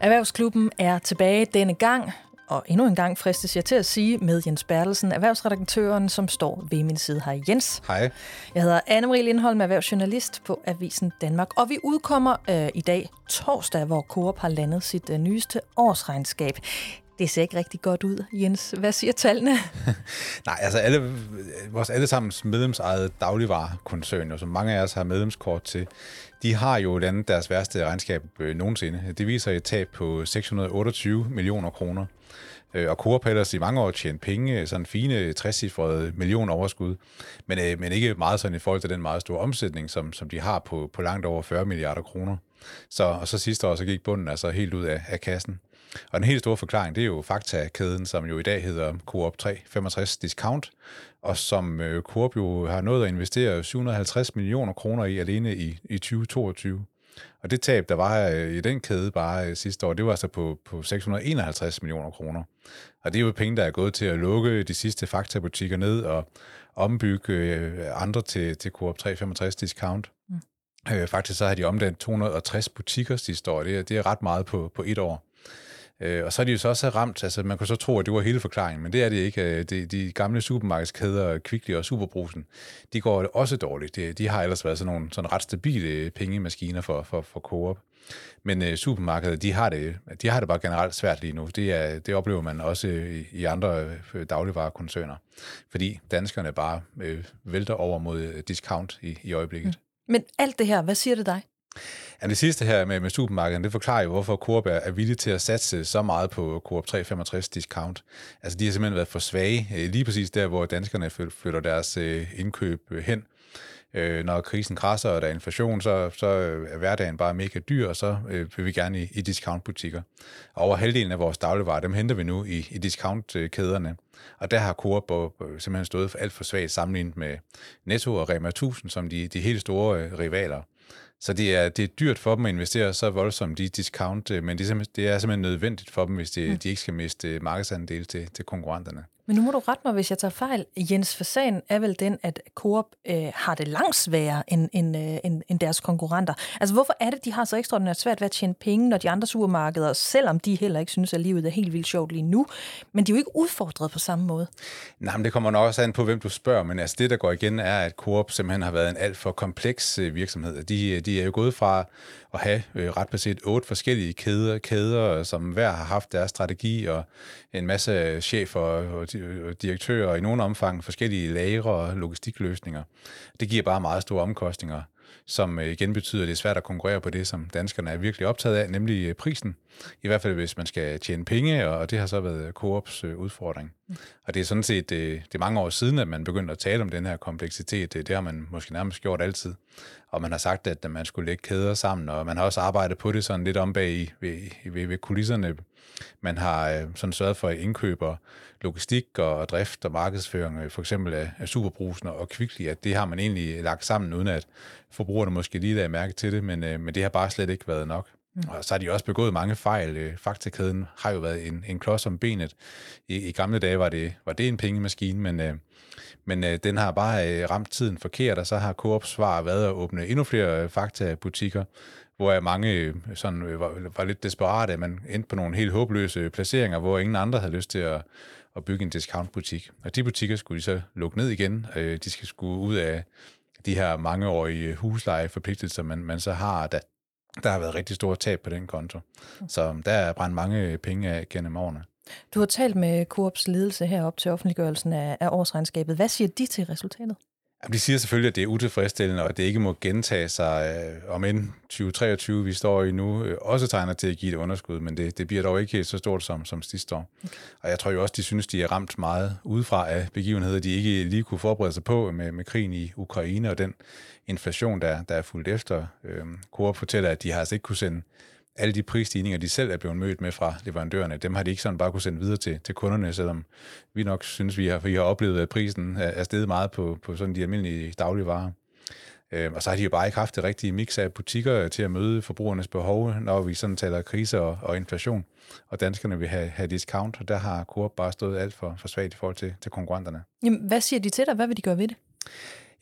Erhvervsklubben er tilbage denne gang, og endnu en gang fristes jeg til at sige med Jens Bertelsen, erhvervsredaktøren, som står ved min side. Hej Jens. Hej. Jeg hedder Anne-Marie Lindholm, erhvervsjournalist på Avisen Danmark, og vi udkommer øh, i dag torsdag, hvor Coop har landet sit øh, nyeste årsregnskab. Det ser ikke rigtig godt ud, Jens. Hvad siger tallene? Nej, altså alle, vores allesammens medlemsejede dagligvarekoncern, som mange af os har medlemskort til, de har jo landet deres værste regnskab øh, nogensinde. Det viser et tab på 628 millioner kroner. Øh, og Coop har ellers i mange år tjent penge, sådan fine 60-cifrede million overskud, men, øh, men ikke meget sådan i forhold til den meget store omsætning, som, som de har på, på langt over 40 milliarder kroner. Så, og så sidste år så gik bunden altså helt ud af, af kassen. Og den helt store forklaring, det er jo Fakta-kæden, som jo i dag hedder Coop 365 Discount, og som øh, Coop jo har nået at investere 750 millioner kroner i alene i, i 2022. Og det tab, der var øh, i den kæde bare øh, sidste år, det var altså på, på 651 millioner kroner. Og det er jo penge, der er gået til at lukke de sidste Fakta-butikker ned og ombygge andre til, til Coop 365 Discount. Mm. Øh, faktisk så har de omdannet 260 butikker sidste år. Det er, det er ret meget på, på et år. Øh, og så er de jo så også ramt, altså man kunne så tro, at det var hele forklaringen, men det er det ikke. Øh, de, de gamle supermarkedskæder, Kvickly og Superbrusen, de går også dårligt. De, de har ellers været sådan nogle sådan ret stabile pengemaskiner for, for, for Coop. Men øh, supermarkedet, de har, det, de har det bare generelt svært lige nu. Det, er, det oplever man også i, i andre øh, dagligvarekoncerner, fordi danskerne bare øh, vælter over mod discount i, i øjeblikket. Mm. Men alt det her, hvad siger det dig? Ja, det sidste her med, med supermarkedet, det forklarer jo, hvorfor Coop er, er villig til at satse så meget på Coop 365 discount. Altså, de har simpelthen været for svage, øh, lige præcis der, hvor danskerne flytter deres øh, indkøb øh, hen. Øh, når krisen krasser, og der er inflation, så, så er hverdagen bare mega dyr, og så vil vi gerne i, i discountbutikker. Over halvdelen af vores dagligvarer, dem henter vi nu i, i discountkæderne. Og der har Coop simpelthen stået for alt for svagt sammenlignet med Netto og Rema 1000, som de, de helt store rivaler. Så det er, det er dyrt for dem at investere så voldsomt i discount, øh, men det er, det er simpelthen nødvendigt for dem, hvis de, mm. de ikke skal miste markedsandel til, til konkurrenterne. Men nu må du rette mig, hvis jeg tager fejl. Jens Fasan er vel den, at Coop øh, har det langt sværere end, end, øh, end, end deres konkurrenter. Altså hvorfor er det, de har så ekstraordinært svært ved at tjene penge, når de andre supermarkeder, selvom de heller ikke synes, at livet er helt vildt sjovt lige nu, men de er jo ikke udfordret på samme måde. Nej, men det kommer nok også an på, hvem du spørger, men altså det, der går igen, er, at Coop simpelthen har været en alt for kompleks øh, virksomhed. De, øh, de er jo gået fra at have øh, ret beset otte forskellige kæder, kæder, som hver har haft deres strategi og en masse chefer og Øh, direktører og i nogen omfang forskellige lagre og logistikløsninger. Det giver bare meget store omkostninger som øh, igen betyder, at det er svært at konkurrere på det, som danskerne er virkelig optaget af, nemlig øh, prisen. I hvert fald, hvis man skal tjene penge, og det har så været Coops udfordring. Og det er sådan set det er mange år siden, at man begyndte at tale om den her kompleksitet. Det har man måske nærmest gjort altid. Og man har sagt, at man skulle lægge kæder sammen, og man har også arbejdet på det sådan lidt om bag i, ved, ved, ved kulisserne. Man har øh, sådan sørget for at indkøbe logistik og drift og markedsføring, øh, for eksempel af, af superbrusen og Kvickly, at det har man egentlig lagt sammen, uden at forbrugerne måske lige lagde mærke til det, men, øh, men det har bare slet ikke været nok. Mm. Og så har de også begået mange fejl. Øh, Faktakæden har jo været en, en klods om benet. I, I gamle dage var det, var det en pengemaskine, men, øh, men øh, den har bare øh, ramt tiden forkert, og så har Coop svar været at åbne endnu flere øh, fakta-butikker, hvor mange øh, sådan, øh, var, var lidt desperate, man endte på nogle helt håbløse øh, placeringer, hvor ingen andre havde lyst til at, at bygge en discountbutik. Og de butikker skulle de så lukke ned igen. Øh, de skal skulle ud af de her mangeårige øh, huslejeforpligtelser, man, man så har, der, der har været rigtig store tab på den konto. Så der er brændt mange penge af gennem årene. Du har talt med Coops ledelse herop til offentliggørelsen af, af årsregnskabet. Hvad siger de til resultatet? Jamen, de siger selvfølgelig, at det er utilfredsstillende, og at det ikke må gentage sig, øh, om end 2023, vi står i nu, øh, også tegner til at give et underskud, men det, det bliver dog ikke så stort som, som sidste år. Okay. Og jeg tror jo også, de synes, de er ramt meget udefra af begivenheder, de ikke lige kunne forberede sig på med, med krigen i Ukraine og den inflation, der, der er fuldt efter. Øh, Coop fortæller, at de har altså ikke kunne sende alle de prisstigninger, de selv er blevet mødt med fra leverandørerne, dem har de ikke sådan bare kunne sende videre til, til kunderne, selvom vi nok synes, vi har, vi har oplevet, at prisen er steget meget på, på sådan de almindelige dagligvarer. Øh, og så har de jo bare ikke haft det rigtige mix af butikker til at møde forbrugernes behov, når vi sådan taler krise og, og inflation. Og danskerne vil have, have discount, og der har Coop bare stået alt for, for svagt i forhold til, til konkurrenterne. Jamen, hvad siger de til dig? Hvad vil de gøre ved det?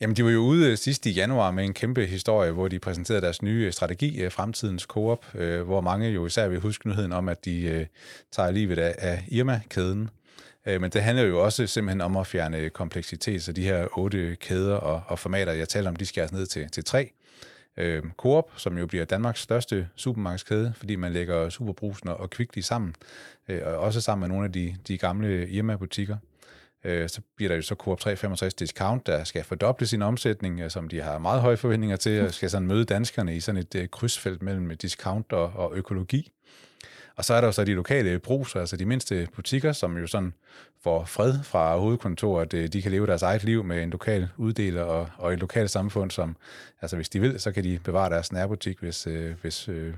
Jamen, de var jo ude øh, sidst i januar med en kæmpe historie, hvor de præsenterede deres nye øh, strategi, øh, Fremtidens Coop, hvor mange jo især vil huske nyheden om, at de tager livet af Irma-kæden. Men det handler jo også simpelthen om at fjerne kompleksitet, så de her otte kæder og, og formater, jeg taler om, de skæres ned til, til tre øh, Coop, som jo bliver Danmarks største supermarkedskæde, fordi man lægger Superbrusen og Kvickly sammen, øh, og også sammen med nogle af de, de gamle Irma-butikker. Øh, så bliver der jo så Coop 365 Discount, der skal fordoble sin omsætning, øh, som de har meget høje forventninger til, og skal sådan møde danskerne i sådan et øh, krydsfelt mellem discount og, og økologi. Og så er der jo så de lokale bruser, altså de mindste butikker, som jo sådan får fred fra hovedkontoret. Øh, de kan leve deres eget liv med en lokal uddeler og, og et lokalt samfund, som, altså hvis de vil, så kan de bevare deres nærbutik, hvis, hvis øh,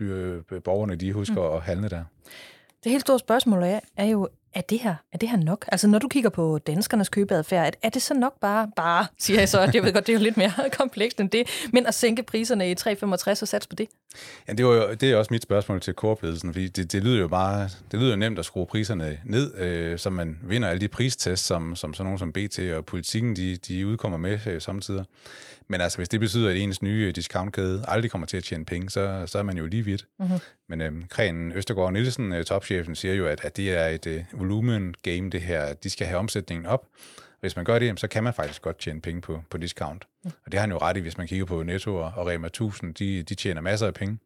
øh, borgerne de husker mm. at handle der. Det helt store spørgsmål er, er jo, er det her, er det her nok? Altså når du kigger på danskernes købeadfærd, er det så nok bare, bare, siger jeg så, jeg ved godt, det er jo lidt mere komplekst end det, men at sænke priserne i 365 og satse på det? Ja, det, var jo, det er også mit spørgsmål til korpledelsen, fordi det, det lyder jo bare, det lyder jo nemt at skrue priserne ned, øh, så man vinder alle de pristests, som, som sådan nogen som BT og politikken, de, de udkommer med øh, samtidig. Men altså, hvis det betyder, at ens nye discountkæde aldrig kommer til at tjene penge, så, så er man jo lige vidt. Mm-hmm. Men øh, Kren Østergaard Nielsen, øh, topchefen, siger jo, at, at det er et øh, volumen game, det her. De skal have omsætningen op. Hvis man gør det, så kan man faktisk godt tjene penge på, på discount. Mm. Og det har han jo ret i, hvis man kigger på Netto og, og Rema 1000. De, de tjener masser af penge.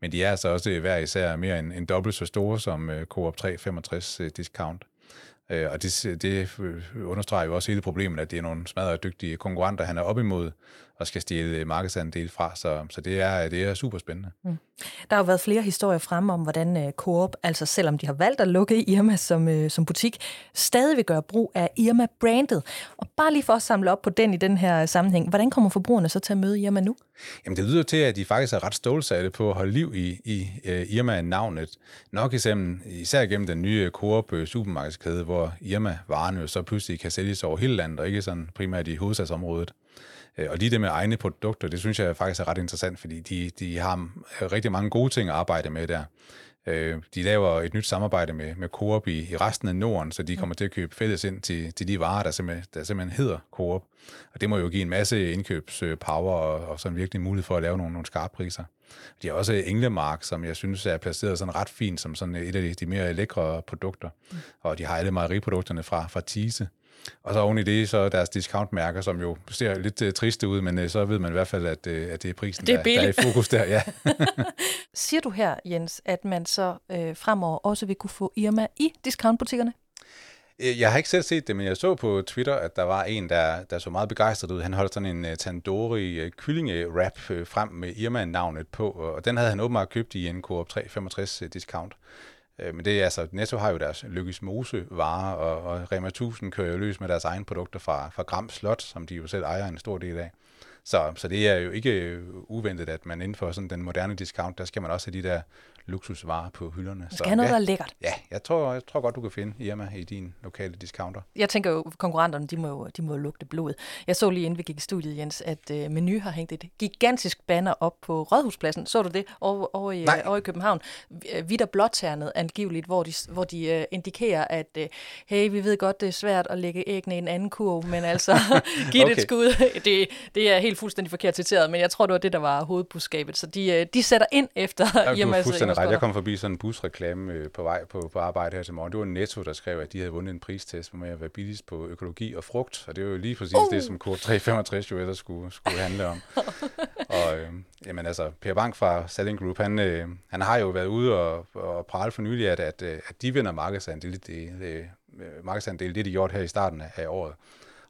Men de er altså også hver især mere end, end dobbelt så store som uh, Coop 365 uh, discount. Uh, og det, det understreger jo også hele problemet, at det er nogle smadret dygtige konkurrenter, han er op imod og skal stjæle markedsandel fra. Så, så det, er, det er super spændende. Mm. Der har jo været flere historier frem om, hvordan uh, Coop, altså selvom de har valgt at lukke Irma som, som butik, stadig vil gøre brug af Irma-brandet. Og bare lige for at samle op på den i den her sammenhæng, hvordan kommer forbrugerne så til at møde Irma nu? Jamen det lyder til, at de faktisk er ret stålsatte på at holde liv i, i uh, Irma-navnet. Nok især, især gennem den nye Coop supermarkedskæde, hvor Irma-varerne så pludselig kan sælges over hele landet, og ikke sådan primært i hovedstadsområdet. Øh, og lige det med egne produkter, det synes jeg faktisk er ret interessant, fordi de, de har øh, rigtig mange gode ting at arbejde med der. Øh, de laver et nyt samarbejde med, med Coop i, i resten af Norden, så de kommer til at købe fælles ind til, til de varer, der simpelthen, der simpelthen hedder Coop. Og det må jo give en masse indkøbspower og, og sådan virkelig mulighed for at lave nogle, nogle skarpe priser. De har også Englemark, som jeg synes er placeret sådan ret fint som sådan et af de, de mere lækre produkter. Og de har alle mejeriprodukterne fra, fra Tise. Og så oven i det, så deres discountmærker, som jo ser lidt uh, triste ud, men uh, så ved man i hvert fald, at, uh, at det er prisen, det er der, der er i fokus der. Ja. Siger du her, Jens, at man så uh, fremover også vil kunne få Irma i discountbutikkerne? Jeg har ikke selv set det, men jeg så på Twitter, at der var en, der, der så meget begejstret ud. Han holdt sådan en uh, tandoori uh, kyllinge-wrap uh, frem med Irma-navnet på, og den havde han åbenbart købt i en Coop 365 discount. Øh, men det er altså, Netto har jo deres Lykkes Mose varer, og, og Rema 1000 kører jo løs med deres egne produkter fra, fra Gram Slot, som de jo selv ejer en stor del af. Så, så det er jo ikke uventet, at man inden for sådan den moderne discount, der skal man også have de der luksusvarer på hylderne. Du skal så, have noget, ja, der er lækkert. Ja, jeg tror, jeg tror godt, du kan finde Irma i din lokale discounter. Jeg tænker jo, konkurrenterne, de må jo, de må lugte blod. Jeg så lige inden vi gik i studiet, Jens, at uh, Menu har hængt et gigantisk banner op på Rådhuspladsen. Så du det over, over, i, over i København? Vidt og blåternet angiveligt, hvor de, hvor de uh, indikerer, at uh, hey, vi ved godt, det er svært at lægge æggene i en anden kurv, men altså, giv okay. det et skud. Det, det er helt fuldstændig forkert citeret, men jeg tror, det var det, der var hovedbudskabet. Så de, uh, de sætter ind efter ja, Irmas ret. Jeg kom forbi sådan en busreklame øh, på vej på, på arbejde her til morgen. Det var Netto, der skrev, at de havde vundet en pristest med at være billigst på økologi og frugt. Og det var jo lige præcis uh. det, som Coop 365 jo ellers skulle, skulle handle om. og øh, jamen altså, Per Bank fra Selling Group, han, øh, han har jo været ude og, og prale for nylig, at, at, at de vinder markedsandel, det, det, markedsandel, det de gjort her i starten af året.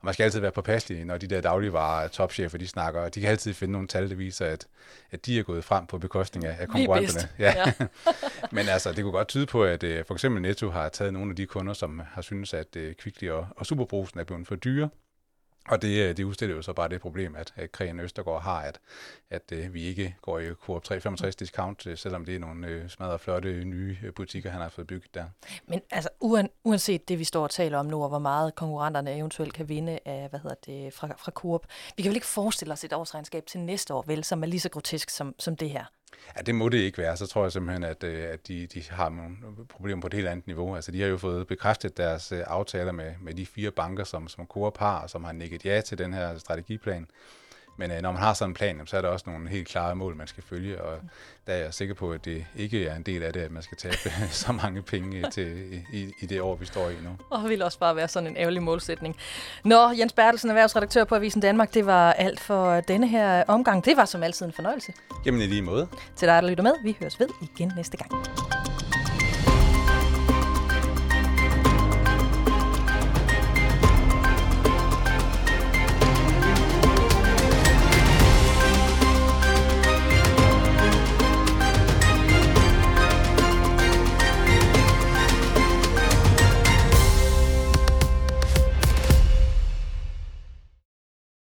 Og man skal altid være påpasselig, når de der dagligvarer topchefer, de snakker, de kan altid finde nogle tal, der viser, at, at de er gået frem på bekostning af, af konkurrenterne. Ja. ja. Men altså, det kunne godt tyde på, at uh, for eksempel Netto har taget nogle af de kunder, som har syntes, at uh, Kvickly og, og Superbrusen er blevet for dyre, og det, øh, det udstiller jo så bare det problem, at, at Krigen Østergaard har, at, at at vi ikke går i Coop 365 discount, øh, selvom det er nogle uh, flotte nye butikker, han har fået bygget der. Men altså, uanset det, vi står og taler om nu, og hvor meget konkurrenterne eventuelt kan vinde af, hvad hedder det, fra, fra Coop, vi kan vel ikke forestille os et årsregnskab til næste år, vel, som er lige så grotesk som, som det her? Ja, det må det ikke være. Så tror jeg simpelthen, at, øh, at de, de har nogle problemer på et helt andet niveau. Altså, de har jo fået bekræftet deres øh, aftaler med, med de fire banker, som, som Coop har, og som har nikket ja til den her strategiplan. Men øh, når man har sådan en plan, så er der også nogle helt klare mål, man skal følge, og der er jeg sikker på, at det ikke er en del af det, at man skal tabe så mange penge til, i, i det år, vi står i nu. Og det vil også bare være sådan en ærgerlig målsætning. Nå, Jens Bertelsen, erhvervsredaktør på Avisen Danmark, det var alt for denne her omgang. Det var som altid en fornøjelse. Jamen i lige måde. Til dig, der lytter med, vi høres ved igen næste gang.